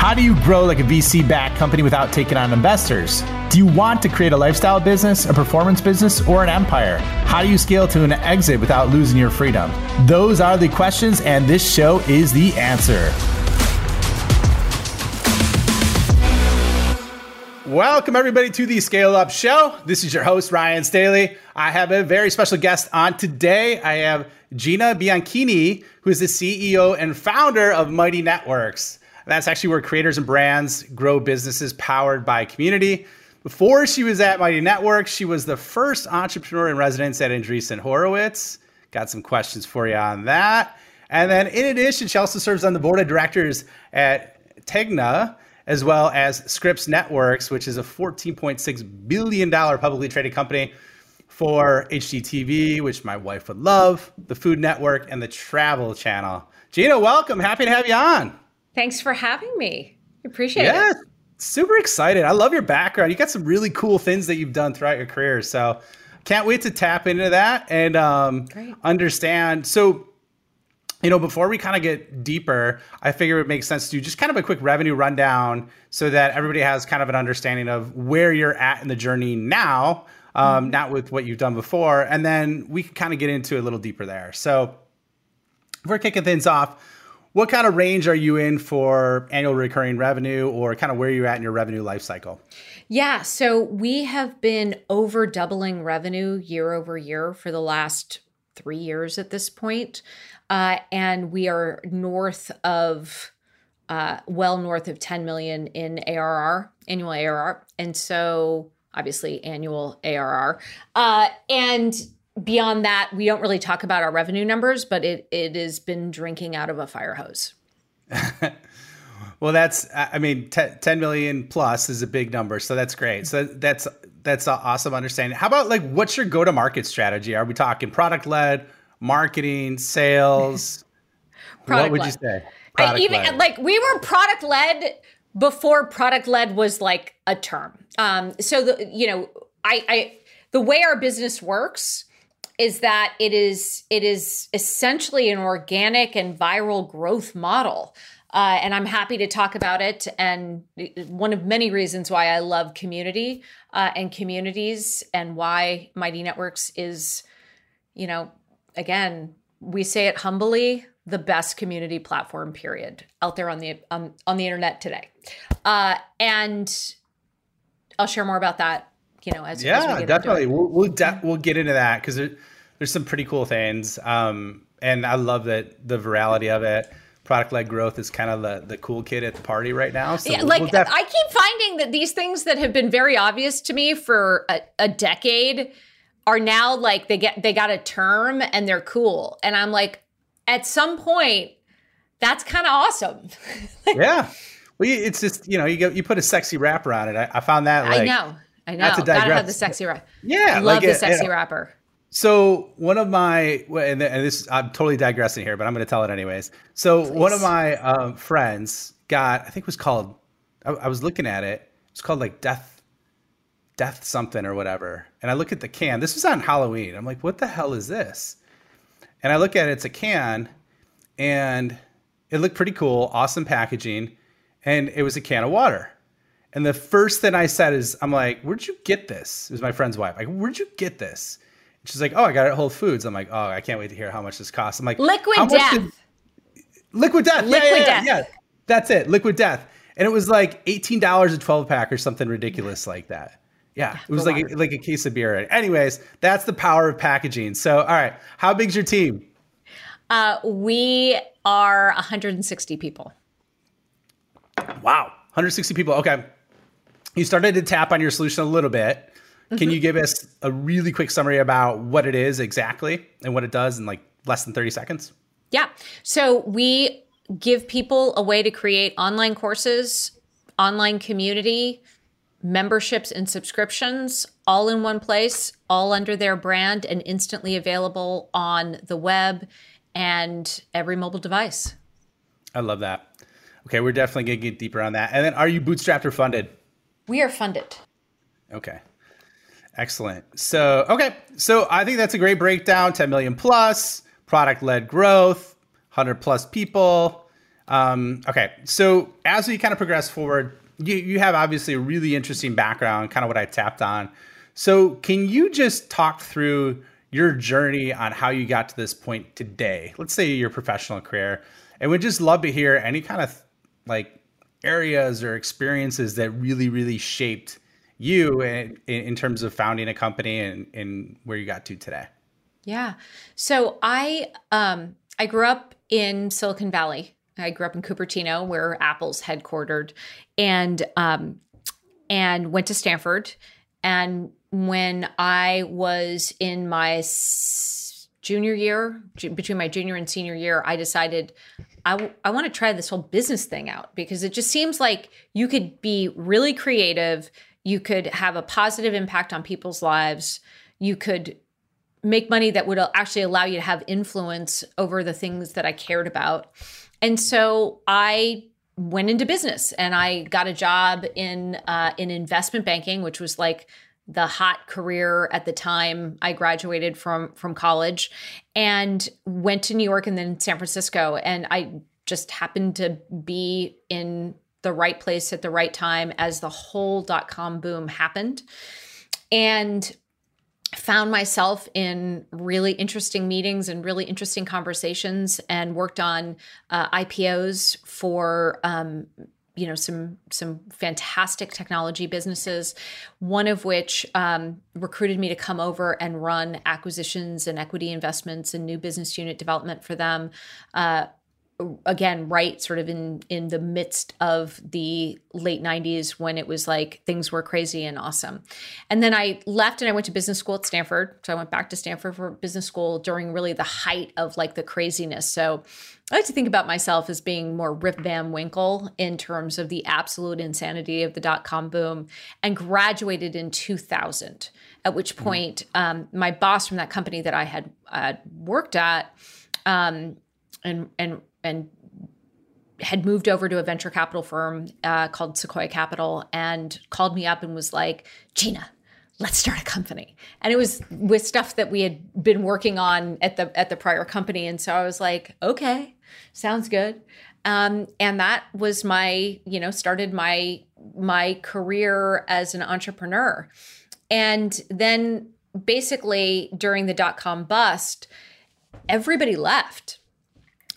How do you grow like a VC backed company without taking on investors? Do you want to create a lifestyle business, a performance business, or an empire? How do you scale to an exit without losing your freedom? Those are the questions, and this show is the answer. Welcome, everybody, to the Scale Up Show. This is your host, Ryan Staley. I have a very special guest on today. I have Gina Bianchini, who is the CEO and founder of Mighty Networks. That's actually where creators and brands grow businesses powered by community. Before she was at Mighty Networks, she was the first entrepreneur in residence at Andreessen Horowitz. Got some questions for you on that. And then, in addition, she also serves on the board of directors at Tegna, as well as Scripps Networks, which is a $14.6 billion publicly traded company for HGTV, which my wife would love, the Food Network, and the Travel Channel. Gina, welcome. Happy to have you on. Thanks for having me. Appreciate yeah, it. Yeah, super excited. I love your background. You got some really cool things that you've done throughout your career. So can't wait to tap into that and um, understand. So, you know, before we kind of get deeper, I figure it makes sense to do just kind of a quick revenue rundown so that everybody has kind of an understanding of where you're at in the journey now, um, mm-hmm. not with what you've done before. And then we can kind of get into a little deeper there. So, we're kicking things off, what kind of range are you in for annual recurring revenue or kind of where you're at in your revenue life cycle? Yeah, so we have been over doubling revenue year over year for the last three years at this point. Uh, and we are north of, uh, well north of 10 million in ARR, annual ARR. And so obviously annual ARR. Uh, and beyond that, we don't really talk about our revenue numbers, but it it has been drinking out of a fire hose. well, that's I mean, t- 10 million plus is a big number, so that's great. So that's that's awesome understanding. How about like what's your go to market strategy? Are we talking product led, marketing, sales? what would you say? I, even like we were product led before product led was like a term. Um, so the you know I I the way our business works is that it is it is essentially an organic and viral growth model. Uh, and I'm happy to talk about it. And one of many reasons why I love community uh, and communities, and why Mighty Networks is, you know, again, we say it humbly, the best community platform, period, out there on the um, on the internet today. Uh, and I'll share more about that you know, as yeah, as we definitely, we'll we'll, de- we'll get into that because there, there's some pretty cool things, um, and I love that the virality of it. Product led growth is kind of the the cool kid at the party right now. So yeah, we'll, like we'll def- I keep finding that these things that have been very obvious to me for a, a decade are now like they get they got a term and they're cool, and I'm like, at some point, that's kind of awesome. like, yeah. Well, it's just you know you go, you put a sexy wrapper on it. I, I found that like, I know I know. Gotta have the sexy wrapper. Yeah, I love like, the sexy wrapper. So one of my and this I'm totally digressing here, but I'm going to tell it anyways. So Please. one of my um, friends got I think it was called I, I, was looking at it. It's called like death death something or whatever. And I look at the can. This was on Halloween. I'm like, what the hell is this? And I look at it. It's a can, and it looked pretty cool. Awesome packaging, and it was a can of water. And the first thing I said is, I'm like, where'd you get this? It was my friend's wife. Like, where'd you get this? And she's like, oh, I got it at Whole Foods. I'm like, oh, I can't wait to hear how much this costs. I'm like, Liquid Death. Did... Liquid Death. Liquid yeah, yeah, Death. Yeah, yeah. That's it. Liquid Death. And it was like $18 a 12 pack or something ridiculous like that. Yeah, it was like a, like a case of beer. Anyways, that's the power of packaging. So, all right, how big's your team? Uh, we are 160 people. Wow, 160 people. Okay, you started to tap on your solution a little bit. Can mm-hmm. you give us a really quick summary about what it is exactly and what it does in like less than 30 seconds? Yeah. So we give people a way to create online courses, online community, memberships and subscriptions all in one place, all under their brand and instantly available on the web and every mobile device. I love that. Okay, we're definitely going to get deeper on that. And then are you bootstrapped or funded? We are funded. Okay. Excellent. So, okay. So I think that's a great breakdown 10 million plus, product led growth, 100 plus people. Um, okay, so as we kind of progress forward, you you have obviously a really interesting background, kind of what I tapped on. So can you just talk through your journey on how you got to this point today? Let's say your professional career, and we'd just love to hear any kind of like areas or experiences that really really shaped you in, in terms of founding a company and, and where you got to today. Yeah. So I um I grew up in Silicon Valley. I grew up in Cupertino, where Apple's headquartered, and um, and went to Stanford. And when I was in my junior year, between my junior and senior year, I decided I, w- I want to try this whole business thing out because it just seems like you could be really creative, you could have a positive impact on people's lives, you could make money that would actually allow you to have influence over the things that I cared about. And so I went into business and I got a job in uh, in investment banking, which was like the hot career at the time I graduated from from college and went to New York and then San Francisco. And I just happened to be in the right place at the right time as the whole dot com boom happened and found myself in really interesting meetings and really interesting conversations and worked on uh, IPOs for um, you know some some fantastic technology businesses one of which um, recruited me to come over and run acquisitions and equity investments and new business unit development for them. Uh, again right sort of in in the midst of the late 90s when it was like things were crazy and awesome. And then i left and i went to business school at stanford. So i went back to stanford for business school during really the height of like the craziness. So i like to think about myself as being more rip van winkle in terms of the absolute insanity of the dot-com boom and graduated in 2000 at which mm-hmm. point um, my boss from that company that i had uh, worked at um, and and and had moved over to a venture capital firm uh, called Sequoia Capital and called me up and was like, Gina, let's start a company. And it was with stuff that we had been working on at the at the prior company. And so I was like, okay, sounds good. Um, and that was my, you know, started my my career as an entrepreneur. And then basically during the dot com bust, everybody left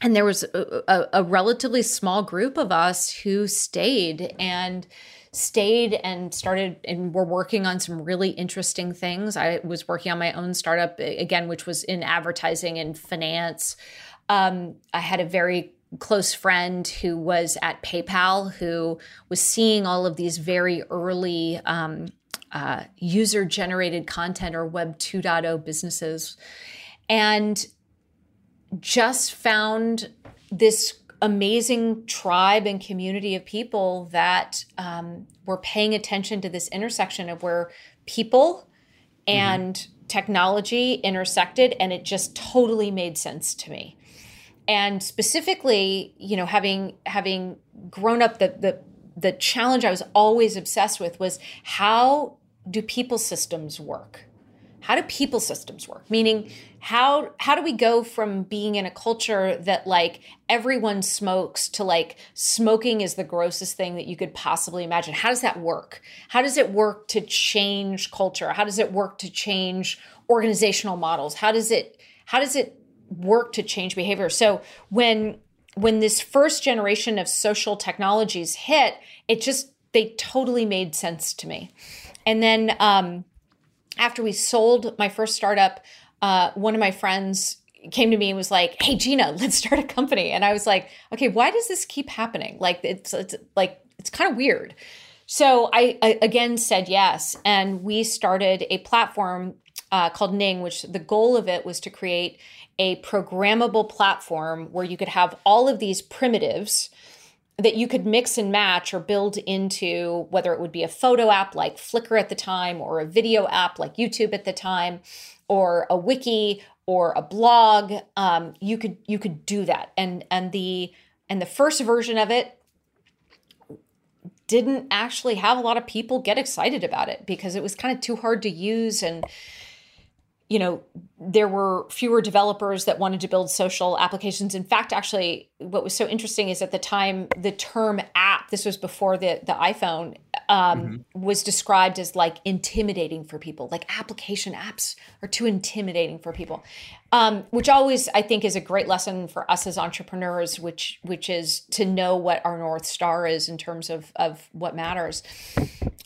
and there was a, a, a, relatively small group of us who stayed and stayed and started and were working on some really interesting things. I was working on my own startup again which was in advertising and finance. Um, i had a very close friend who was at paypal who was seeing all of these very early um, uh, user generated content or web 2.0 businesses. And just found this amazing tribe and community of people that um, were paying attention to this intersection of where people and mm-hmm. technology intersected and it just totally made sense to me and specifically you know having having grown up the the the challenge i was always obsessed with was how do people systems work how do people systems work? Meaning how how do we go from being in a culture that like everyone smokes to like smoking is the grossest thing that you could possibly imagine? How does that work? How does it work to change culture? How does it work to change organizational models? How does it how does it work to change behavior? So when when this first generation of social technologies hit it just they totally made sense to me. And then um after we sold my first startup, uh, one of my friends came to me and was like, "Hey, Gina, let's start a company." And I was like, "Okay, why does this keep happening? Like, it's it's like it's kind of weird." So I, I, again said yes, and we started a platform uh, called Ning, which the goal of it was to create a programmable platform where you could have all of these primitives that you could mix and match or build into whether it would be a photo app like Flickr at the time or a video app like YouTube at the time or a wiki or a blog. Um, you could you could do that. And and the and the first version of it didn't actually have a lot of people get excited about it because it was kind of too hard to use and you know, there were fewer developers that wanted to build social applications. In fact, actually, what was so interesting is at the time, the term app, this was before the, the iPhone, um, mm-hmm. was described as like intimidating for people. Like application apps are too intimidating for people, um, which always I think is a great lesson for us as entrepreneurs, which which is to know what our north star is in terms of of what matters.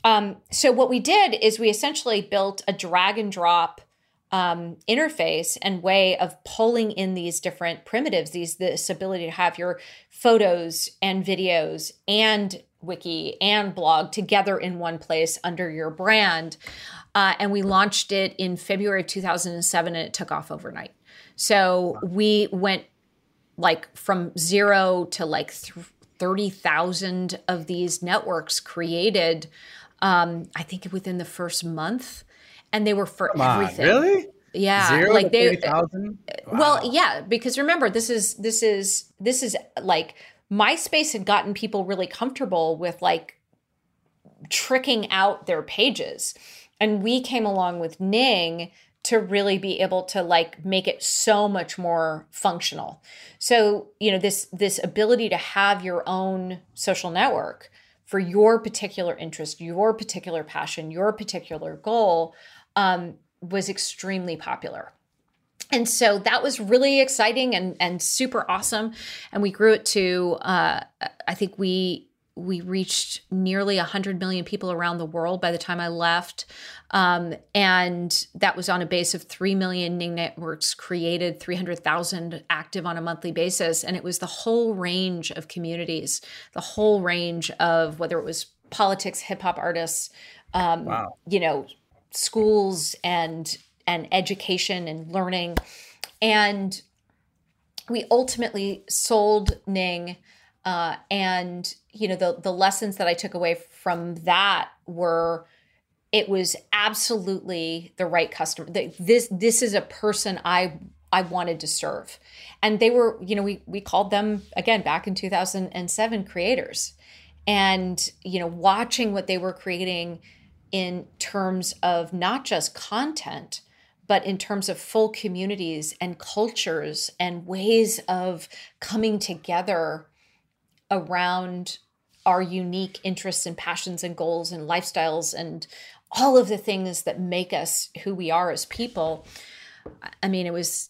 Um, so what we did is we essentially built a drag and drop um, interface and way of pulling in these different primitives these this ability to have your photos and videos and wiki and blog together in one place under your brand. Uh, and we launched it in february of 2007 and it took off overnight. So we went like from zero to like 30,000 of these networks created um, i think within the first month and they were for Come everything. On, really? Yeah, Zero like they. Uh, wow. Well, yeah, because remember, this is this is this is like MySpace had gotten people really comfortable with like tricking out their pages, and we came along with Ning to really be able to like make it so much more functional. So, you know, this this ability to have your own social network for your particular interest, your particular passion, your particular goal um, was extremely popular. And so that was really exciting and, and super awesome. And we grew it to, uh, I think we we reached nearly 100 million people around the world by the time I left. Um, and that was on a base of 3 million Ning networks created, 300,000 active on a monthly basis. And it was the whole range of communities, the whole range of whether it was politics, hip hop artists, um, wow. you know, schools and and education and learning. And we ultimately sold ning uh, and you know the the lessons that i took away from that were it was absolutely the right customer. This this is a person i i wanted to serve. And they were you know we we called them again back in 2007 creators. And you know watching what they were creating in terms of not just content, but in terms of full communities and cultures and ways of coming together around our unique interests and passions and goals and lifestyles and all of the things that make us who we are as people. I mean, it was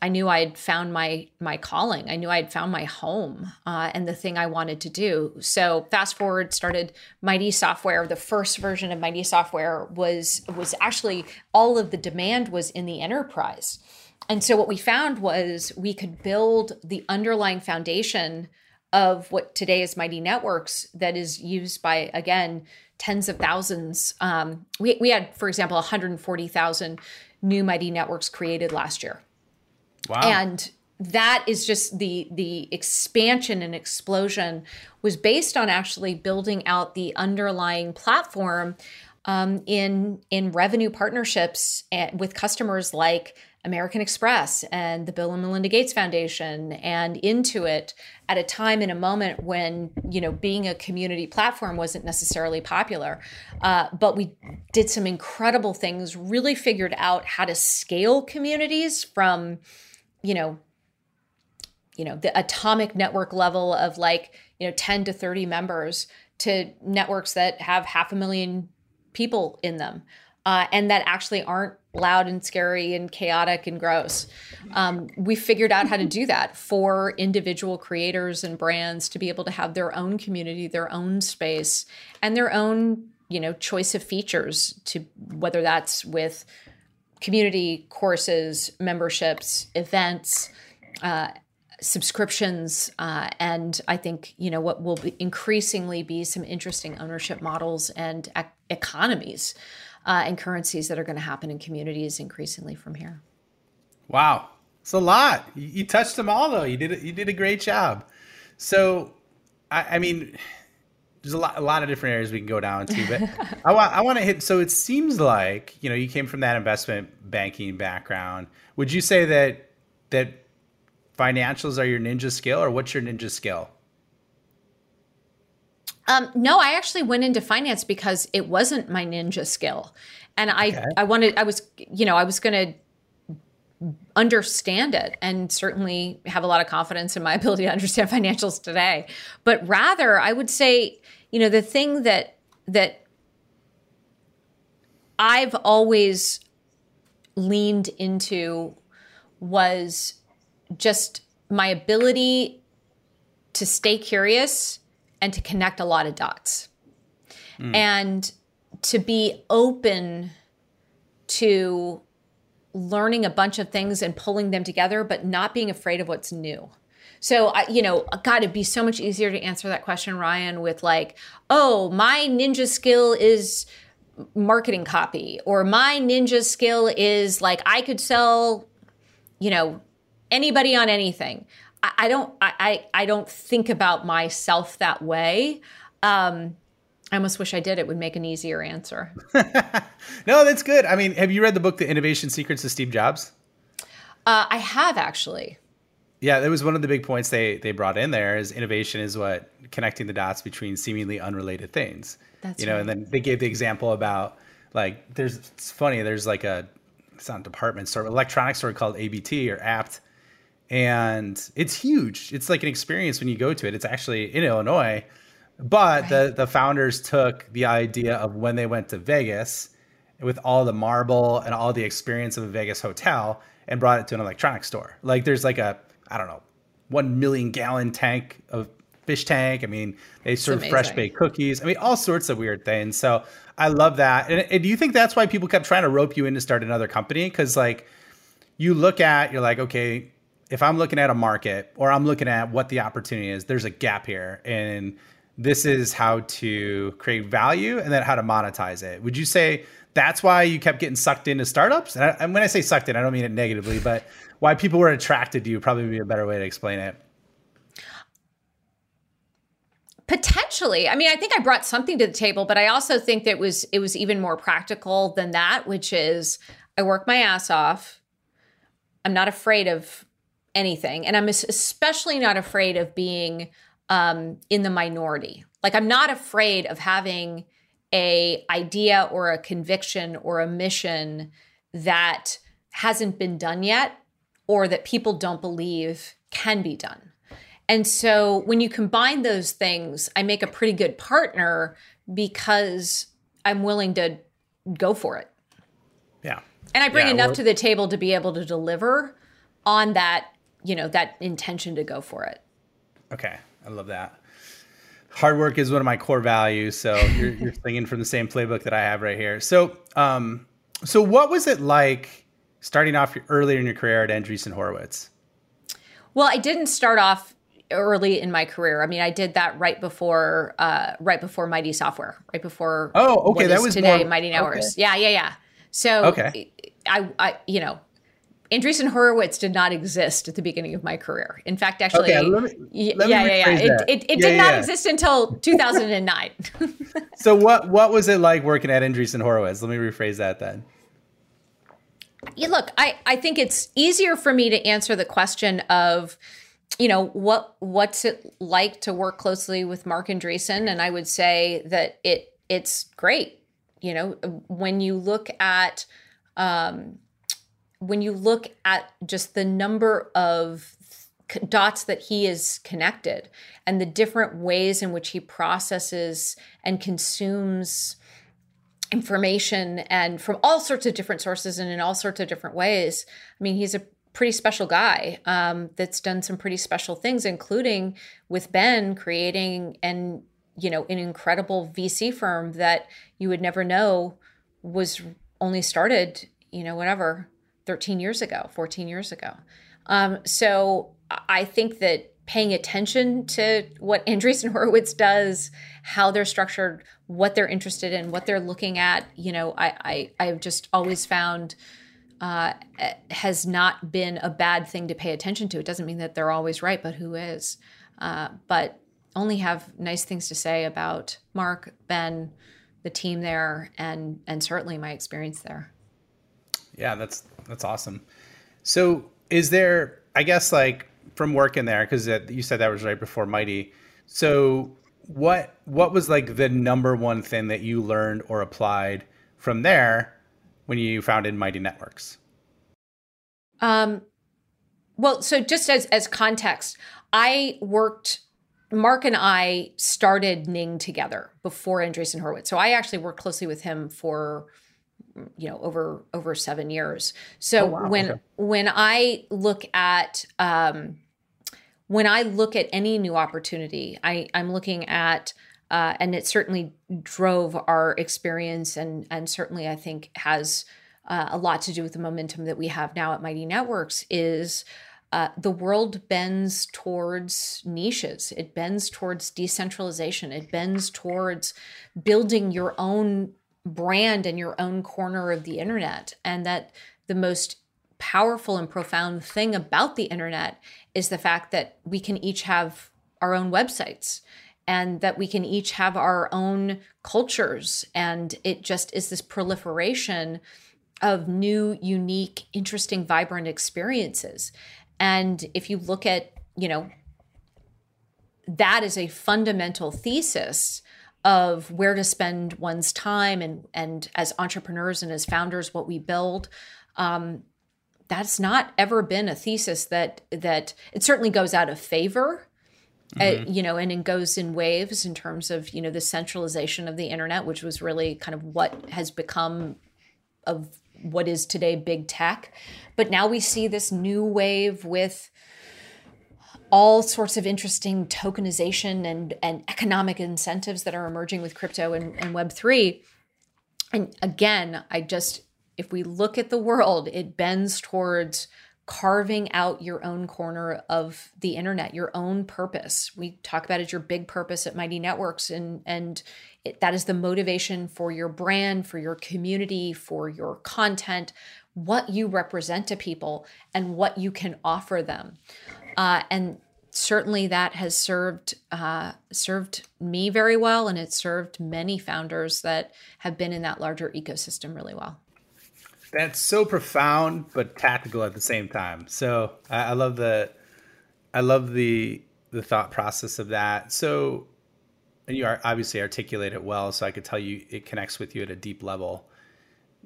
I knew I had found my my calling. I knew I had found my home uh, and the thing I wanted to do. So fast forward, started Mighty Software. The first version of Mighty Software was was actually all of the demand was in the enterprise, and so what we found was we could build the underlying foundation of what today is Mighty Networks that is used by again tens of thousands. Um, we we had, for example, 140,000 new Mighty Networks created last year. Wow. And that is just the the expansion and explosion was based on actually building out the underlying platform um, in in revenue partnerships with customers like American Express and the Bill and Melinda Gates Foundation and Intuit at a time in a moment when you know being a community platform wasn't necessarily popular, uh, but we did some incredible things. Really figured out how to scale communities from you know, you know, the atomic network level of like, you know, 10 to 30 members to networks that have half a million people in them. Uh, and that actually aren't loud and scary and chaotic and gross. Um, we figured out how to do that for individual creators and brands to be able to have their own community, their own space, and their own you know choice of features to whether that's with community courses, memberships, events, uh, subscriptions, uh, and I think you know what will be increasingly be some interesting ownership models and ec- economies uh, and currencies that are going to happen in communities increasingly from here. Wow, it's a lot. You, you touched them all, though. You did a, you did a great job. So, I, I mean there's a lot, a lot of different areas we can go down to, but I want, I want to hit. So it seems like you know you came from that investment banking background. Would you say that that financials are your ninja skill, or what's your ninja skill? Um, no, I actually went into finance because it wasn't my ninja skill, and I okay. I wanted I was you know I was going to understand it and certainly have a lot of confidence in my ability to understand financials today but rather i would say you know the thing that that i've always leaned into was just my ability to stay curious and to connect a lot of dots mm. and to be open to learning a bunch of things and pulling them together, but not being afraid of what's new. So, I, you know, God, it'd be so much easier to answer that question, Ryan, with like, oh, my ninja skill is marketing copy, or my ninja skill is like, I could sell, you know, anybody on anything. I, I don't, I, I don't think about myself that way. Um, I almost wish I did. It would make an easier answer. no, that's good. I mean, have you read the book, The Innovation Secrets of Steve Jobs? Uh, I have actually. Yeah, that was one of the big points they they brought in there is innovation is what connecting the dots between seemingly unrelated things. That's you know, right. and then they gave the example about like there's it's funny, there's like a it's not a department store, electronics store called ABT or APT. And it's huge. It's like an experience when you go to it. It's actually in Illinois but right. the the founders took the idea of when they went to Vegas with all the marble and all the experience of a Vegas hotel and brought it to an electronics store. Like there's like a I don't know, 1 million gallon tank of fish tank. I mean, they serve fresh baked cookies. I mean, all sorts of weird things. So I love that. And, and do you think that's why people kept trying to rope you in to start another company? Because like you look at, you're like, okay, if I'm looking at a market or I'm looking at what the opportunity is, there's a gap here. And this is how to create value and then how to monetize it. Would you say that's why you kept getting sucked into startups? And, I, and when I say sucked in, I don't mean it negatively, but why people were attracted to you probably be a better way to explain it. Potentially. I mean, I think I brought something to the table, but I also think that it was it was even more practical than that, which is I work my ass off. I'm not afraid of anything, and I'm especially not afraid of being um, in the minority. Like I'm not afraid of having a idea or a conviction or a mission that hasn't been done yet or that people don't believe can be done. And so when you combine those things, I make a pretty good partner because I'm willing to go for it. Yeah. And I bring yeah, enough to the table to be able to deliver on that, you know, that intention to go for it. Okay. I love that. Hard work is one of my core values. So you're, you're singing from the same playbook that I have right here. So, um, so what was it like starting off earlier in your career at Andreessen Horowitz? Well, I didn't start off early in my career. I mean, I did that right before, uh, right before Mighty Software, right before. Oh, okay, that was today. More, Mighty Hours. Okay. Yeah, yeah, yeah. So, okay. I, I, you know, Andreessen Horowitz did not exist at the beginning of my career. In fact, actually, okay, let me, let yeah, yeah, yeah, It, it, it yeah, did yeah, not yeah. exist until 2009. so what what was it like working at Andreessen Horowitz? Let me rephrase that then. Yeah, look, I, I think it's easier for me to answer the question of, you know, what what's it like to work closely with Marc Andreessen? And I would say that it it's great. You know, when you look at um, when you look at just the number of dots that he is connected and the different ways in which he processes and consumes information and from all sorts of different sources and in all sorts of different ways. I mean, he's a pretty special guy um, that's done some pretty special things, including with Ben creating and you know an incredible VC firm that you would never know was only started, you know, whatever 13 years ago, 14 years ago. Um, so I think that paying attention to what Andreessen Horowitz does, how they're structured, what they're interested in, what they're looking at, you know, I, I I've just always found uh, has not been a bad thing to pay attention to. It doesn't mean that they're always right, but who is? Uh, but only have nice things to say about Marc, Ben, the team there, and and certainly my experience there. Yeah, that's that's awesome. So, is there? I guess like from working there because you said that was right before Mighty. So, what what was like the number one thing that you learned or applied from there when you founded Mighty Networks? Um, well, so just as as context, I worked. Marc and I started Ning together before Andreessen Horowitz. So I actually worked closely with him for you know over over seven years. So oh, wow. when okay. when I look at um, when I look at any new opportunity, I, I'm looking at uh, and it certainly drove our experience and and certainly I think has uh, a lot to do with the momentum that we have now at Mighty Networks is uh, the world bends towards niches. It bends towards decentralization. It bends towards building your own brand and your own corner of the internet. And that the most powerful and profound thing about the internet is the fact that we can each have our own websites and that we can each have our own cultures. And it just is this proliferation of new, unique, interesting, vibrant experiences. And if you look at, you know, that is a fundamental thesis of where to spend one's time and and as entrepreneurs and as founders what we build um, that's not ever been a thesis that that it certainly goes out of favor uh, mm-hmm. uh, you know and it goes in waves in terms of you know the centralization of the internet which was really kind of what has become of what is today big tech. But now we see this new wave with all sorts of interesting tokenization and, and economic incentives that are emerging with crypto and, and Web3. And again, I just, if we look at the world, it bends towards carving out your own corner of the internet, your own purpose. We talk about it your big purpose at Mighty Networks, and and it, that is the motivation for your brand, for your community, for your content, what you represent to people, and what you can offer them. Uh, and certainly that has served uh, served me very well, and it's served many founders that have been in that larger ecosystem really well. That's so profound but tactical at the same time. So I, I love the, I love the the thought process of that. So, and you are obviously articulate it well, so I could tell you it connects with you at a deep level.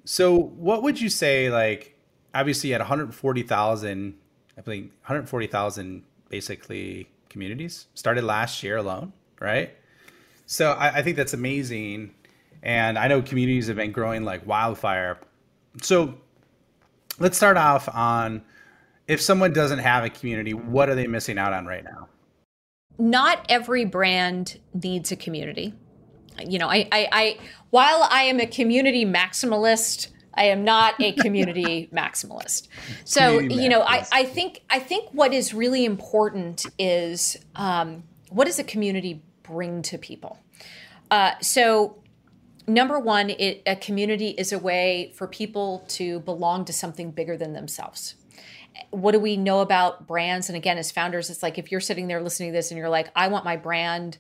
So, what would you say? Like, obviously, at 140,000, I think 140,000 basically communities started last year alone, right? So, I, I think that's amazing, and I know communities have been growing like wildfire so let's start off on if someone doesn't have a community, what are they missing out on right now? Not every brand needs a community. You know, I, I, I while I am a community maximalist, I am not a community maximalist. So, community you know, I, I think I think what is really important is um, what does a community bring to people? Uh, so number one, it, a community is a way for people to belong to something bigger than themselves. What do we know about brands? And again, as founders, it's like if you're sitting there listening to this and you're like, I want my brand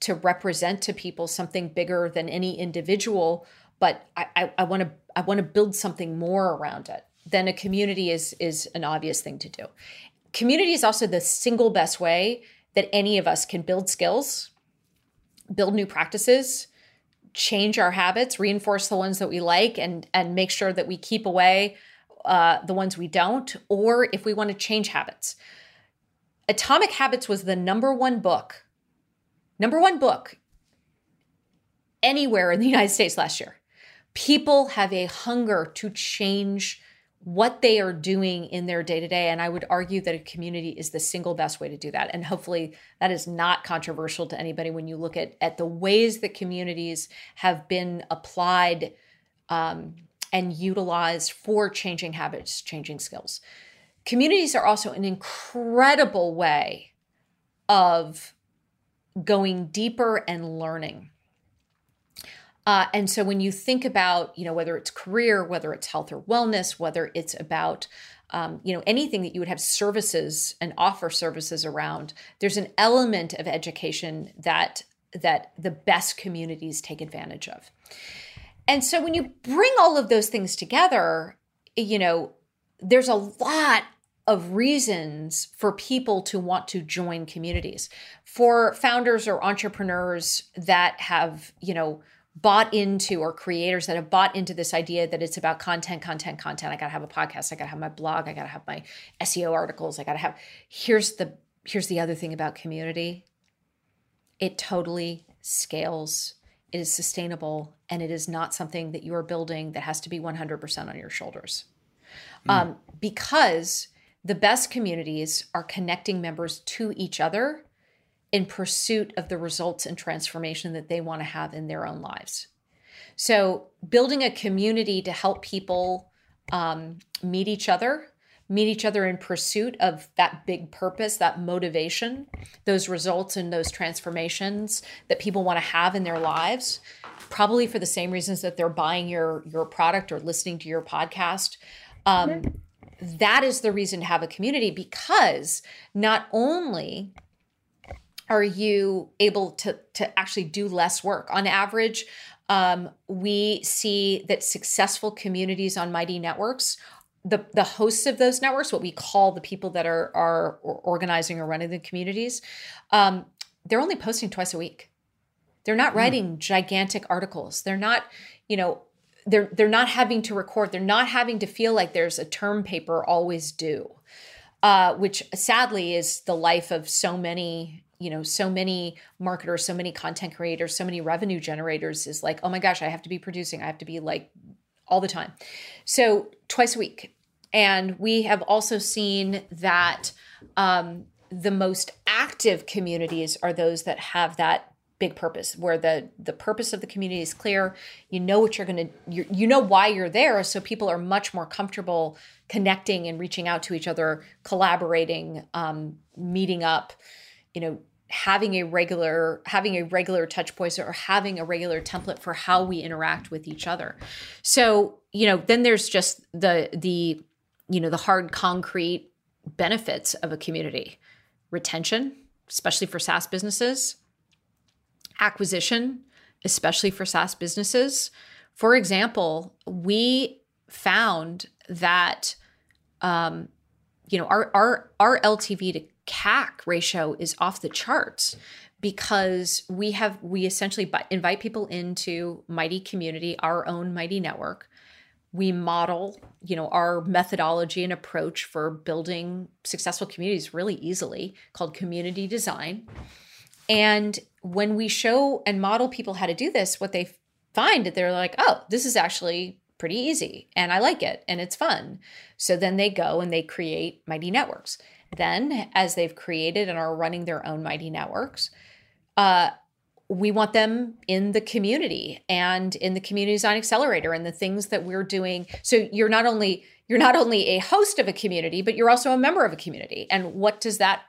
to represent to people something bigger than any individual, but I, I want to I want to build something more around it. Then a community is is an obvious thing to do. Community is also the single best way that any of us can build skills, build new practices, change our habits, reinforce the ones that we like, and and make sure that we keep away uh, the ones we don't, or if we want to change habits. Atomic Habits was the number one book, number one book anywhere in the United States last year. People have a hunger to change what they are doing in their day to day. And I would argue that a community is the single best way to do that. And hopefully that is not controversial to anybody when you look at, at the ways that communities have been applied um, and utilized for changing habits, changing skills. Communities are also an incredible way of going deeper and learning. Uh, and so when you think about, you know, whether it's career, whether it's health or wellness, whether it's about, um, you know, anything that you would have services and offer services around, there's an element of education that that the best communities take advantage of. And so when you bring all of those things together, you know, there's a lot of reasons for people to want to join communities for founders or entrepreneurs that have you know bought into or creators that have bought into this idea that it's about content content content. I gotta have a podcast. I gotta have my blog. I gotta have my seo articles. I gotta have here's the here's the other thing about community. It totally scales. It is sustainable and it is not something that you are building that has to be 100% on your shoulders. Mm. um, because the best communities are connecting members to each other in pursuit of the results and transformation that they want to have in their own lives. So, building a community to help people um, meet each other, meet each other in pursuit of that big purpose, that motivation, those results and those transformations that people want to have in their lives, probably for the same reasons that they're buying your your product or listening to your podcast. Um, mm-hmm. that is the reason to have a community because not only are you able to to actually do less work on average um, we see that successful communities on mighty networks the the hosts of those networks what we call the people that are are organizing or running the communities um, they're only posting twice a week they're not hmm. writing mm. gigantic articles they're not you know they're they're not having to record they're not having to feel like there's a term paper always due uh, which sadly is the life of so many you know so many marketers so many content creators so many revenue generators is like oh my gosh i have to be producing. I have to be like all the time. So twice a week. And we have also seen that um, the most active communities are those that have that big purpose where the the purpose of the community is clear. You know what you're going to you, you know why you're there so people are much more comfortable connecting and reaching out to each other collaborating um, meeting up you know having a regular having a regular touch points or having a regular template for how we interact with each other. So you know then there's just the the you know the hard concrete benefits of a community. Retention especially for SaaS businesses. Acquisition especially for SaaS businesses. For example we found that um, you know our our our LTV to CAC ratio is off the charts because we have we essentially invite people into Mighty Community, our own Mighty network. We model, you know, our methodology and approach for building successful communities really easily called community design. And when we show and model people how to do this, what they find that they're like, "Oh, this is actually pretty easy and I like it and it's fun." So then they go and they create Mighty networks then as they've created and are running their own mighty networks uh, we want them in the community and in the community design accelerator and the things that we're doing. So you're not only you're not only a host of a community but you're also a member of a community. And what does that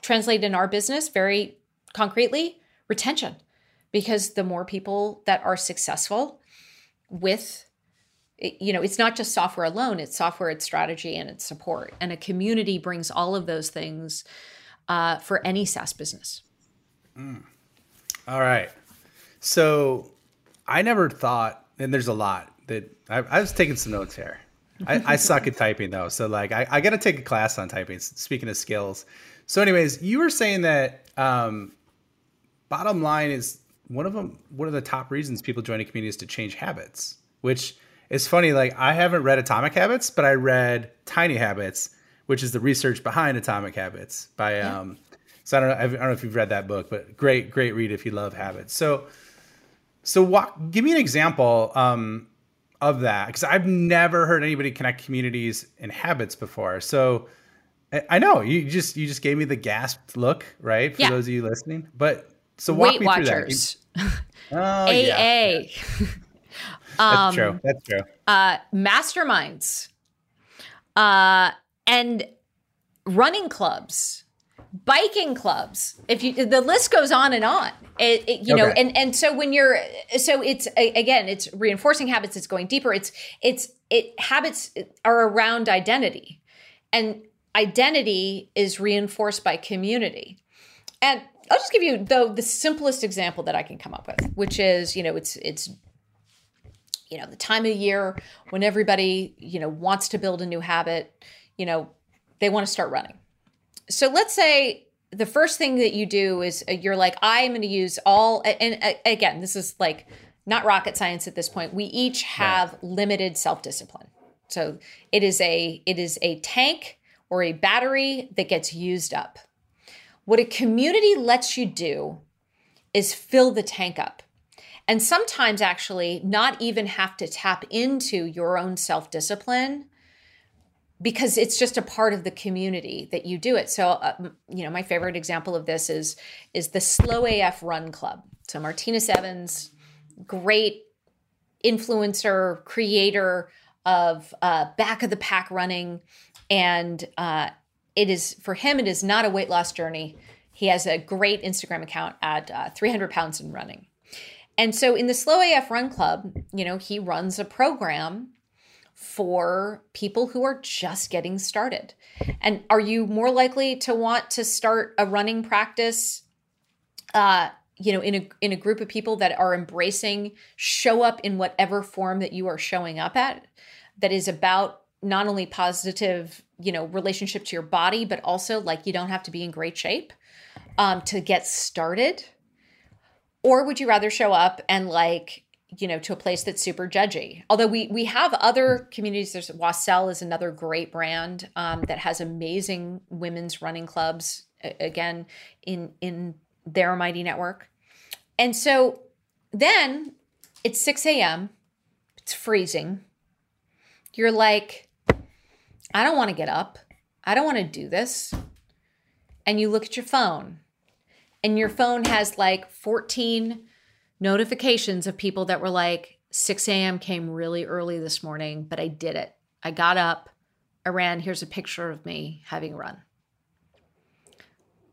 translate in our business? Very concretely retention. Because the more people that are successful with you know, it's not just software alone, it's software, it's strategy, and it's support. And a community brings all of those things uh, for any SaaS business. Mm. All right. So I never thought, and there's a lot that I, I was taking some notes here. I, I suck at typing though. So like I, I got to take a class on typing. Speaking of skills. So anyways, you were saying that um, bottom line is one of them, one of the top reasons people join a community is to change habits, which it's funny, like I haven't read Atomic Habits, but I read Tiny Habits, which is the research behind Atomic Habits by yeah. um so I don't know I don't know if you've read that book, but great great read if you love habits. So so walk give me an example um of that because I've never heard anybody connect communities and habits before. So I know you just you just gave me the gasped look, right? For yeah. those of you listening. But so walk Weight me Watchers. through that. oh, AA. Yeah. That's um, true. That's true. Uh, masterminds, uh, and running clubs, biking clubs. If you, the list goes on and on. It, it, you okay. know, and and so when you're, so it's again, it's reinforcing habits. It's going deeper. It's it's it habits are around identity, and identity is reinforced by community, and. I'll just give you though the simplest example that I can come up with, which is, you know, it's it's you know the time of year when everybody you know wants to build a new habit you know they want to start running. So let's say the first thing that you do is uh, you're like, I'm going to use all, and again, this is like not rocket science at this point. We each have right. limited self discipline. So it is a it is a tank or a battery that gets used up. What a community lets you do is fill the tank up. And sometimes actually not even have to tap into your own self discipline because it's just a part of the community that you do it. So, uh, you know, my favorite example of this is is the Slow AF Run Club. So Martinus Evans, great influencer, creator of uh, back of the pack running, and uh, it is for him. It is not a weight loss journey. He has a great Instagram account at uh, 300 pounds in running. And so in the Slow AF Run Club, you know, he runs a program for people who are just getting started. And are you more likely to want to start a running practice uh, you know in a in a group of people that are embracing show up in whatever form that you are showing up at that is about not only positive you know relationship to your body but also like you don't have to be in great shape um, to get started or would you rather show up and like you know to a place that's super judgy? Although we we have other communities. There's Oiselle is another great brand um, that has amazing women's running clubs again in in their mighty network. And so then it's 6 a.m it's freezing. You're like i don't want to get up. I don't want to do this. And you look at your phone and your phone has like 14 notifications of people that were like 6 a.m came really early this morning but i did it. I got up i ran here's a picture of me having run.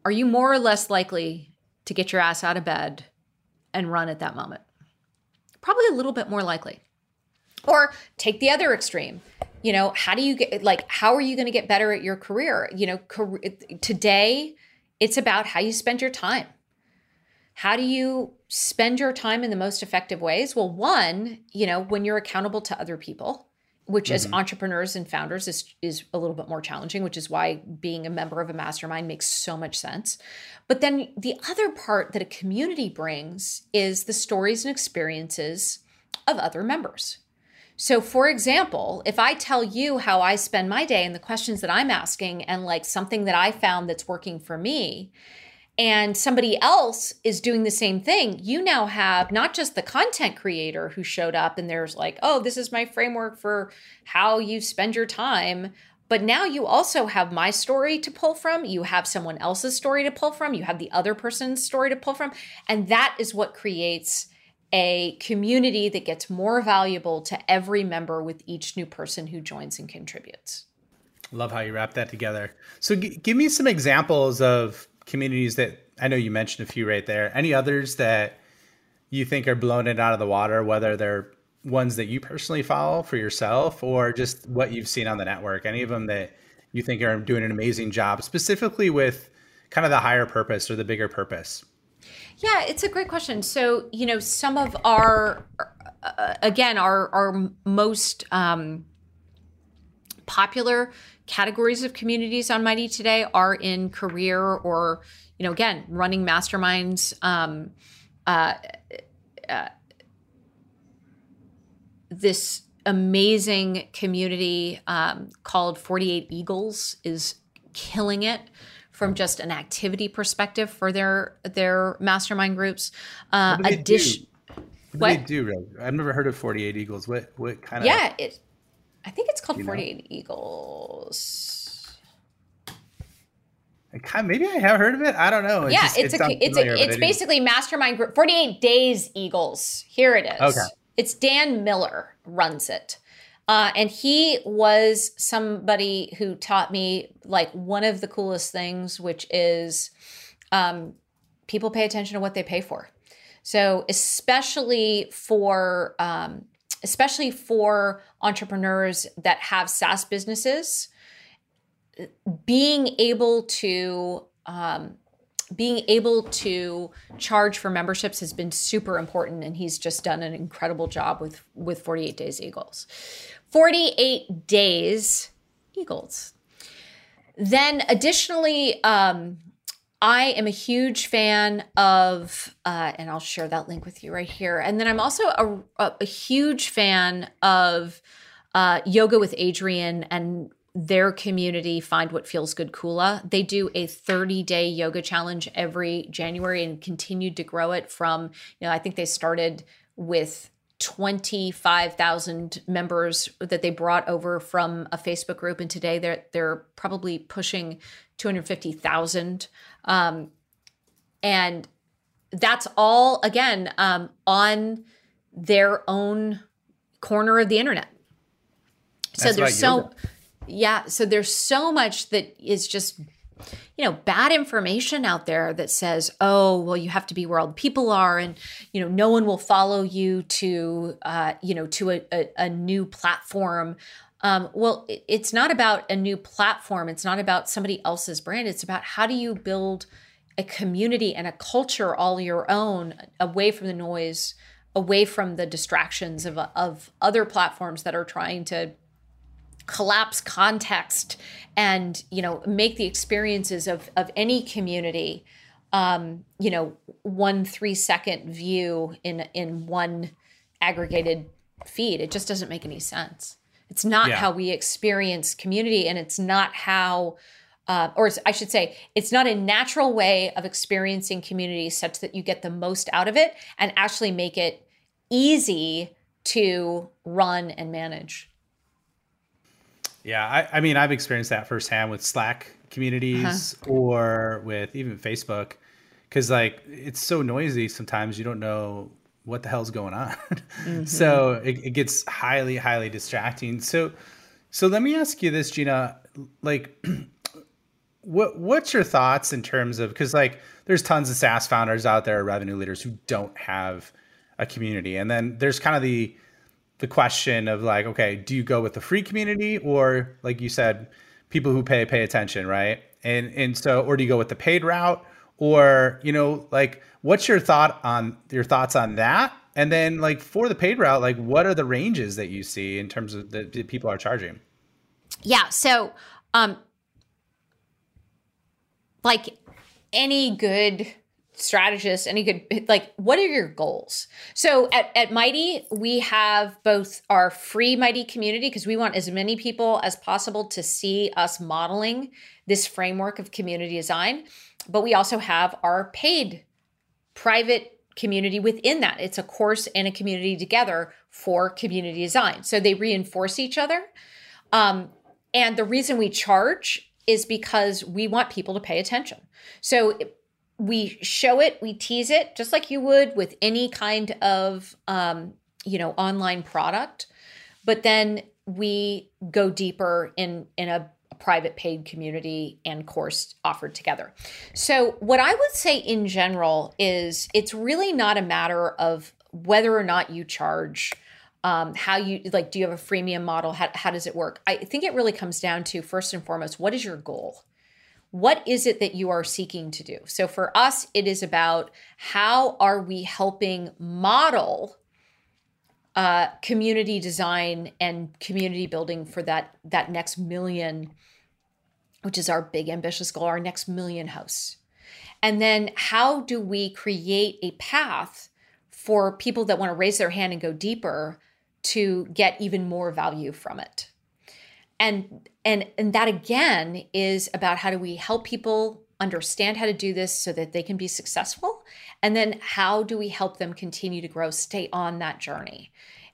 Are you more or less likely to get your ass out of bed and run at that moment? Probably a little bit more likely. Or take the other extreme you know how do you get like how are you going to get better at your career? You know career, today it's about how you spend your time. How do you spend your time in the most effective ways? Well, one, you know, when you're accountable to other people, which mm-hmm. as entrepreneurs and founders is is a little bit more challenging, which is why being a member of a mastermind makes so much sense. But then the other part that a community brings is the stories and experiences of other members. So, for example, if I tell you how I spend my day and the questions that I'm asking, and like something that I found that's working for me, and somebody else is doing the same thing, you now have not just the content creator who showed up and there's like, oh, this is my framework for how you spend your time. But now you also have my story to pull from. You have someone else's story to pull from. You have the other person's story to pull from. And that is what creates a community that gets more valuable to every member with each new person who joins and contributes. Love how you wrap that together. So, g- give me some examples of communities that I know you mentioned a few right there. Any others that you think are blown it out of the water, whether they're ones that you personally follow for yourself or just what you've seen on the network? Any of them that you think are doing an amazing job, specifically with kind of the higher purpose or the bigger purpose? Yeah, it's a great question. So, you know, some of our, uh, again, our our most um, popular categories of communities on Mighty today are in career or, you know, again, running masterminds. Um, uh, uh, this amazing community um, called 48 Eagles is killing it from just an activity perspective for their their mastermind groups. Uh, what do they addition, do? What, what? do they do? Really? I've never heard of Forty Eight Eagles. What what kind of? Yeah, it. I think it's called Forty Eight Eagles. I kind of, maybe I have heard of it. I don't know. It yeah, just, it's it a it's a it's basically mastermind group. Forty Eight Days Eagles. Here it is. Okay. It's Dan Miller runs it. Uh, and he was somebody who taught me like one of the coolest things, which is um, people pay attention to what they pay for. So especially for um, especially for entrepreneurs that have SaaS businesses, being able to um, being able to charge for memberships has been super important and he's just done an incredible job with with 48 days eagles 48 days eagles. then additionally, um, I am a huge fan of, uh, and I'll share that link with you right here. And then I'm also a, a, a huge fan of uh, Yoga with Adriene and their community, Find What Feels Good Kula. They do a 30 day yoga challenge every January and continued to grow it from, you know, I think they started with 25,000 members that they brought over from a Facebook group and today they're they're probably pushing 250,000 um, and that's all again um, on their own corner of the internet so that's there's so yoga. yeah so there's so much that is just you know bad information out there that says oh well you have to be where all the people are and you know no one will follow you to uh, you know to a, a, a new platform. Um, well it, it's not about a new platform. It's not about somebody else's brand. It's about how do you build a community and a culture all your own away from the noise away from the distractions of, of other platforms that are trying to collapse context and you know make the experiences of of any community um you know one three second view in in one aggregated feed it just doesn't make any sense it's not yeah. how we experience community and it's not how uh, or I should say, it's not a natural way of experiencing community such that you get the most out of it and actually make it easy to run and manage. Yeah, I, I mean, I've experienced that firsthand with Slack communities uh-huh. or with even Facebook, because like it's so noisy sometimes you don't know what the hell's going on. Mm-hmm. so it, it gets highly, highly distracting. So, so let me ask you this, Gina. Like, what what's your thoughts in terms of because like there's tons of SaaS founders out there, revenue leaders who don't have a community, and then there's kind of the the question of like, okay, do you go with the free community or like you said, people who pay pay attention, right? And and so or do you go with the paid route or you know like what's your thought on your thoughts on that? And then like for the paid route, like what are the ranges that you see in terms of the people are charging? Yeah, so um like any good strategist any good like what are your goals? So at, at mighty we have both our free mighty community because we want as many people as possible to see us modeling this framework of community design but we also have our paid private community within that. It's a course and a community together for community design. So they reinforce each other. Um, and the reason we charge is because we want people to pay attention. So we show it, we tease it, just like you would with any kind of um, you know online product. But then we go deeper in in a, private paid community and course offered together. So what I would say in general is it's really not a matter of whether or not you charge um, how you like do you have a freemium model how, how does it work i think it really comes down to first and foremost what is your goal what is it that you are seeking to do? So for us, it is about how are we helping model uh, community design and community building for that that next million, which is our big ambitious goal, our next million house. And then how do we create a path for people that want to raise their hand and go deeper to get even more value from it? And and and that again is about how do we help people understand how to do this so that they can be successful? And then how do we help them continue to grow stay on that journey?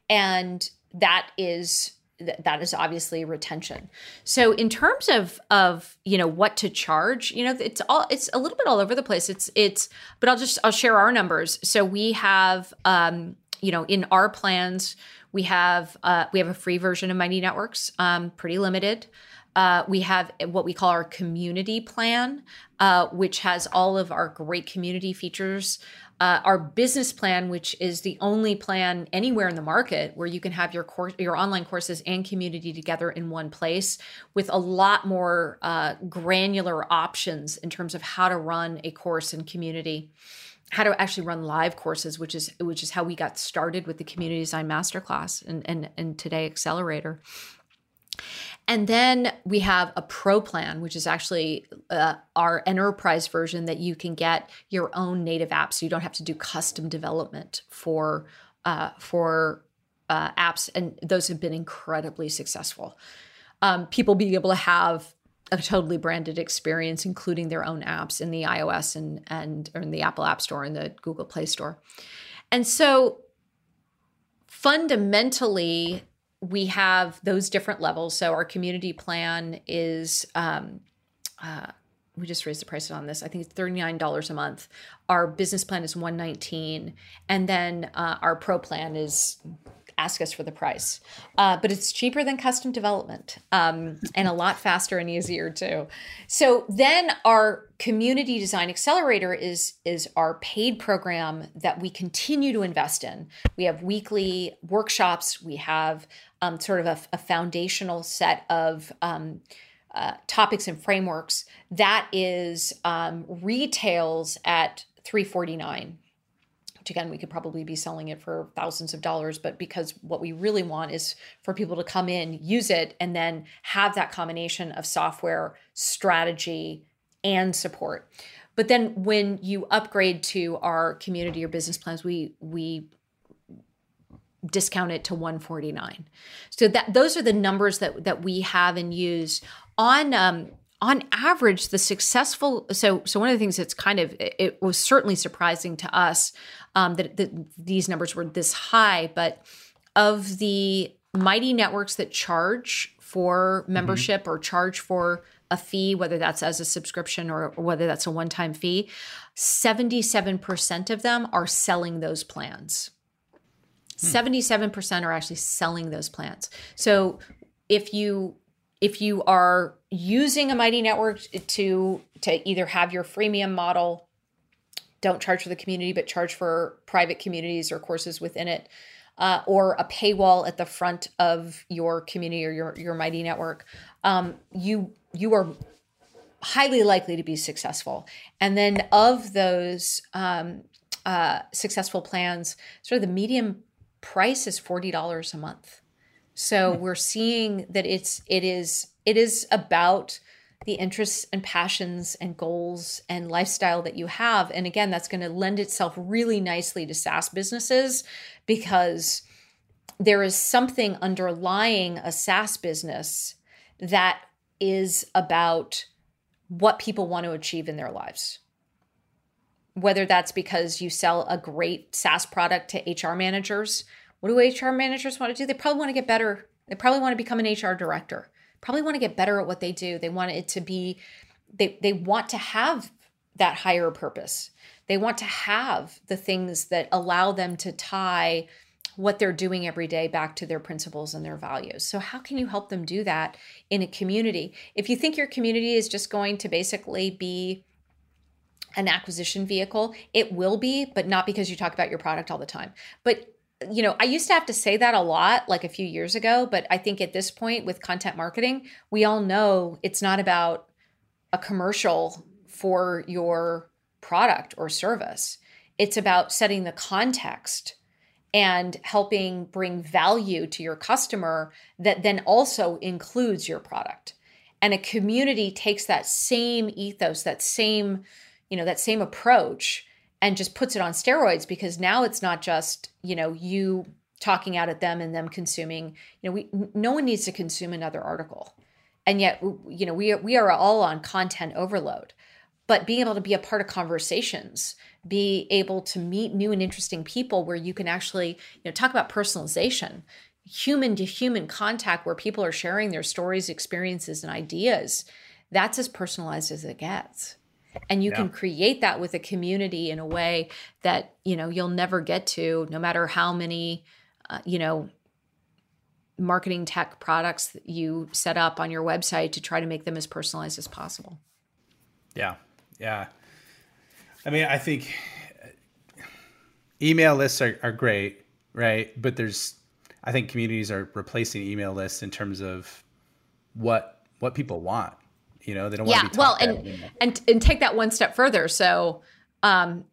And that is that is obviously retention. So in terms of of you know what to charge you know it's all it's a little bit all over the place. It's it's but i'll just i'll share our numbers. So we have um you know in our plans we have uh, we have a free version of Mighty Networks, um, pretty limited. Uh, we have what we call our community plan, uh, which has all of our great community features. Uh, our business plan, which is the only plan anywhere in the market where you can have your course, your online courses and community together in one place, with a lot more uh, granular options in terms of how to run a course and community how to actually run live courses, which is which is how we got started with the community design masterclass and and and today accelerator. And then we have a pro plan, which is actually uh, our enterprise version that you can get your own native app, so you don't have to do custom development for uh, for uh, apps, and those have been incredibly successful. Um, people being able to have a totally branded experience, including their own apps in the iOS and and or in the Apple App Store and the Google Play Store. And so fundamentally, we have those different levels. So our community plan is um, uh, we just raised the price on this. I think it's $39 a month. Our business plan is 119 and then uh, our pro plan is ask us for the price. Uh, but it's cheaper than custom development um, and a lot faster and easier too. So then our community design accelerator is is our paid program that we continue to invest in. We have weekly workshops. We have um, sort of a, a, foundational set of um, uh, topics and frameworks that is um, retails at 349 which again we could probably be selling it for thousands of dollars but because what we really want is for people to come in use it and then have that combination of software strategy and support. But then when you upgrade to our community or business plans we we discount it to 149 so that those are the numbers that that we have and use. On um on average the successful so so one of the things that's kind of it was certainly surprising to us um, that, that these numbers were this high, but of the mighty networks that charge for mm-hmm. membership mm-hmm. or charge for a fee, whether that's as a subscription or, or whether that's a one time fee, 77% of them are selling those plans. Hmm. 77% are actually selling those plans. So if you if you are using a mighty network to to either have your freemium model don't charge for the community, but charge for private communities or courses within it, uh, or a paywall at the front of your community or your your mighty network, um, you you are highly likely to be successful. And then of those um, uh, successful plans, sort of the medium price is forty dollars a month. So we're seeing that it's it is it is about the interests and passions and goals and lifestyle that you have. And again, that's going to lend itself really nicely to SaaS businesses because there is something underlying a SaaS business that is about what people want to achieve in their lives. Whether that's because you sell a great SaaS product to HR managers. What do HR managers want to do? They probably want to get better. They probably want to become an HR director probably want to get better at what they do. They want it to be, they, they want to have that higher purpose. They want to have the things that allow them to tie what they're doing every day back to their principles and their values. So, how can you help them do that in a community? If you think your community is just going to basically be an acquisition vehicle, it will be, but not because you talk about your product all the time. But you know, I used to have to say that a lot like a few years ago, but I think at this point with content marketing, we all know it's not about a commercial for your product or service. It's about setting the context and helping bring value to your customer that then also includes your product. And a community takes that same ethos, that same, you know, that same approach and just puts it on steroids because now it's not just you know you talking out at them and them consuming you know we no one needs to consume another article. And yet you know we are, we are all on content overload. But being able to be a part of conversations be able to meet new and interesting people where you can actually you know talk about personalization human to human contact where people are sharing their stories experiences and ideas that's as personalized as it gets and you yeah. can create that with a community in a way that you know you'll never get to no matter how many uh, you know marketing tech products that you set up on your website to try to make them as personalized as possible. Yeah. Yeah. I mean i think email lists are, are great right? But there's i think communities are replacing email lists in terms of what what people want you know, they don't yeah, want to be well, and, and and take that one step further. So, um,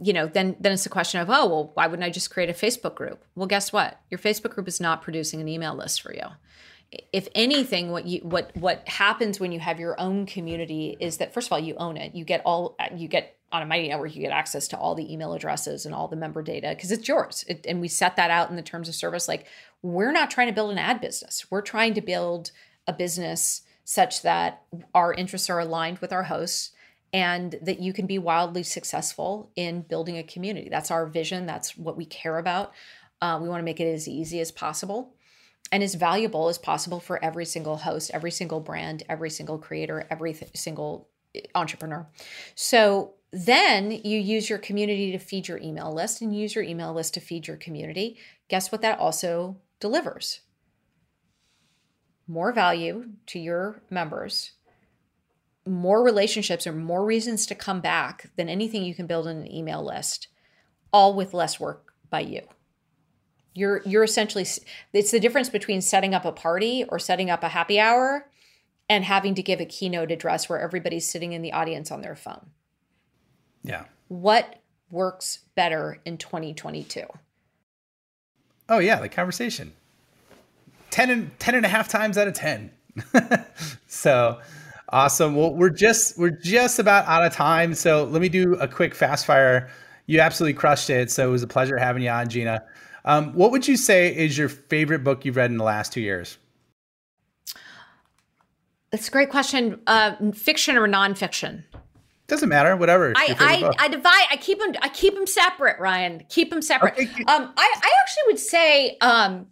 you know, then then it's a question of, oh, well, why wouldn't I just create a Facebook group? Well, guess what? Your Facebook group is not producing an email list for you. if anything, what you what what happens when you have your own community is that first of all you own it. You get all you get on a Mighty Network, you get access to all the email addresses and all the member data because it's yours. It, and we set that out in the terms of service. Like we're not trying to build an ad business. We're trying to build a business such that our interests are aligned with our hosts and that you can be wildly successful in building a community. That's our vision. That's what we care about. Uh, we want to make it as easy as possible and as valuable as possible for every single host, every single brand, every single creator, every th- single eh, entrepreneur. So then you use your community to feed your email list and use your email list to feed your community. Guess what that also delivers? More value to your members, more relationships, or more reasons to come back than anything you can build in an email list, all with less work by you. You're you're essentially it's the difference between setting up a party or setting up a happy hour and having to give a keynote address where everybody's sitting in the audience on their phone. Yeah. What works better in 2022? Oh yeah, the conversation. 10 and 10 and a half times out of 10. so awesome. Well, we're just we're just about out of time. So let me do a quick fast fire. You absolutely crushed it. So it was a pleasure having you on, Gina. Um, what would you say is your favorite book you've read in the last two years? That's a great question. Uh, fiction or nonfiction? Doesn't matter. Whatever. I I, I, divide. I keep them. I keep them separate. Ryan, keep them separate. Okay. Um, I I actually would say um,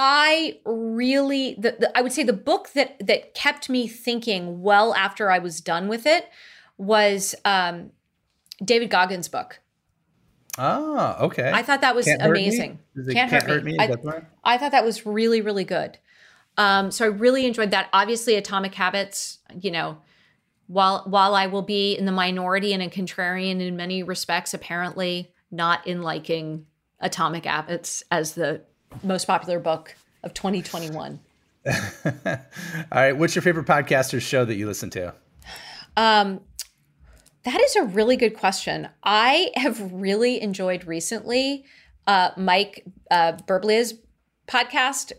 I really the, the, I would say the book that that kept me thinking well after I was done with it was um, David Goggins' book. Oh, okay. I thought that was can't amazing. Hurt can't, can't, hurt, me. me? I, I, thought that was really, really good. Um, so I really enjoyed that. Obviously, Atomic Habits, you know, while while I will be in the minority and a contrarian in many respects, apparently not in liking Atomic Habits as the most popular book of 2021. All right. What's your favorite podcaster show that you listen to? Um, that is a really good question. I have really enjoyed recently uh, Mike uh, Birbiglia's podcast.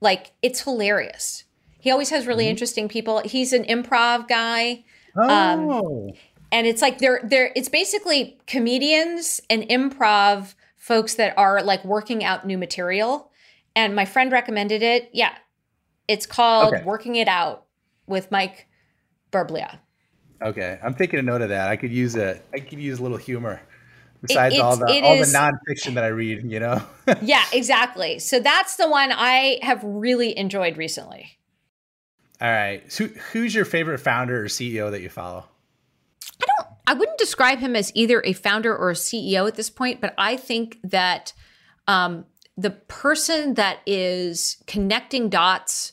Like, it's hilarious. He always has really mm-hmm. interesting people. He's an improv guy. Um, oh. Um, and it's like they're they're it's basically comedians and improv folks that are like working out new material. And my friend recommended it. Yeah. It's called okay. Working It Out with Mike Birbiglia. Okay, I'm taking a note of that. I could use a I could use a little humor besides all the all is, the nonfiction that I read. You know. yeah, exactly. So that's the one I have really enjoyed recently. All right. So who's your favorite founder or CEO that you follow? I wouldn't describe him as either a founder or a CEO at this point, but I think that um, the person that is connecting dots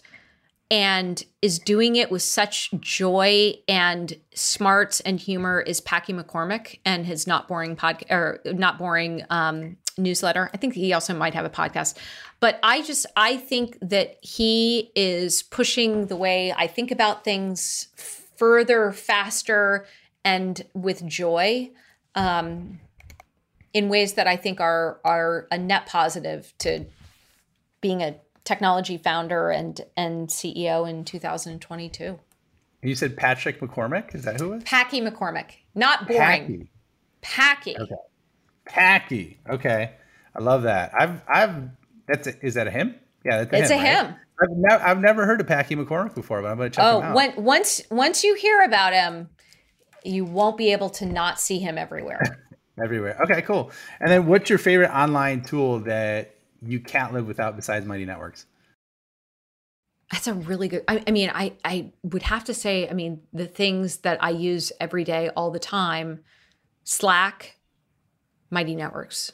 and is doing it with such joy and smarts and humor is Packy McCormick and his not boring podcast or not boring um, newsletter. I think he also might have a podcast, but I just I think that he is pushing the way I think about things further, faster, and with joy. Um, in ways that I think are are a net positive to being a technology founder and and CEO in 2022. You said Patrick McCormick. Is that who it was? Packy McCormick. Not boring. Packy. Packy. Okay. Packy. Okay. I love that. I've I've that's a, is that a him? Yeah, that's a it's him, a right? him. I've, ne- I've never heard of Packy McCormick before, but I'm going to check oh, him out. When, once once you hear about him, you won't be able to not see him everywhere. everywhere. Okay, cool. And then, what's your favorite online tool that you can't live without besides Mighty Networks? That's a really good. I, I, mean, I I would have to say, I mean, the things that I use every day, all the time, Slack, Mighty Networks.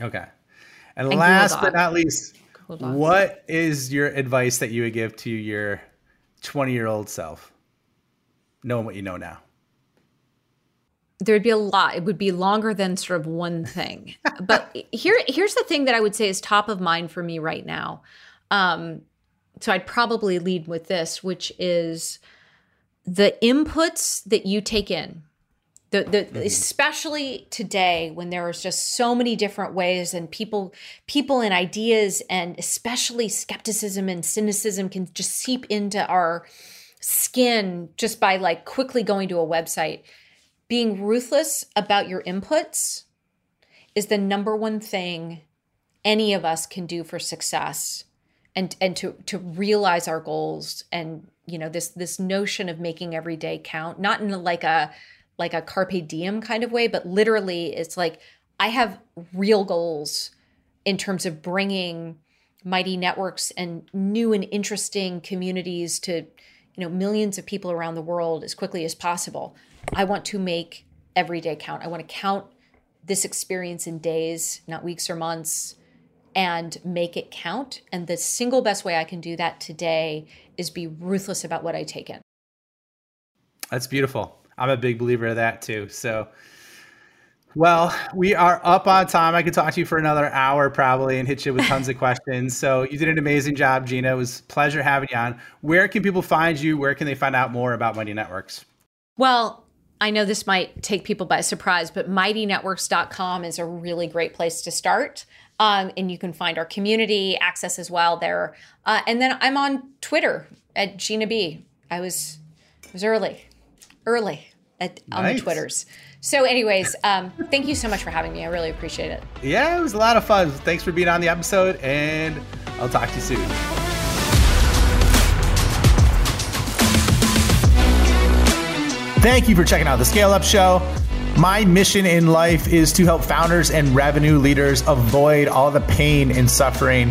Okay, and, and last but not least, what is your advice that you would give to your twenty-year-old self, knowing what you know now? There'd be a lot. It would be longer than sort of one thing. but here, here's the thing that I would say is top of mind for me right now. Um, so I'd probably lead with this, which is the inputs that you take in The, the, mm-hmm. especially today when there is just so many different ways and people people and ideas and especially skepticism and cynicism can just seep into our skin just by like quickly going to a website being ruthless about your inputs is the number one thing any of us can do for success and and to to realize our goals and you know this this notion of making every day count not in like a like a carpe diem kind of way but literally it's like i have real goals in terms of bringing mighty networks and new and interesting communities to you know millions of people around the world as quickly as possible I want to make every day count. I want to count this experience in days, not weeks or months, and make it count. And the single best way I can do that today is be ruthless about what I take in. That's beautiful. I'm a big believer of that too. So, well, we are up on time. I could talk to you for another hour probably and hit you with tons of questions. So you did an amazing job, Gina. It was pleasure having you on. Where can people find you? Where can they find out more about Mighty Networks? Well, I know this might take people by surprise, but mightynetworks.com is a really great place to start. Um, and you can find our community access as well there. Uh, and then I'm on Twitter at Gina B. I was was early, early at, nice. on the Twitters. So, anyways, um, thank you so much for having me. I really appreciate it. Yeah, it was a lot of fun. Thanks for being on the episode, and I'll talk to you soon. Thank you for checking out the Scale Up Show. My mission in life is to help founders and revenue leaders avoid all the pain and suffering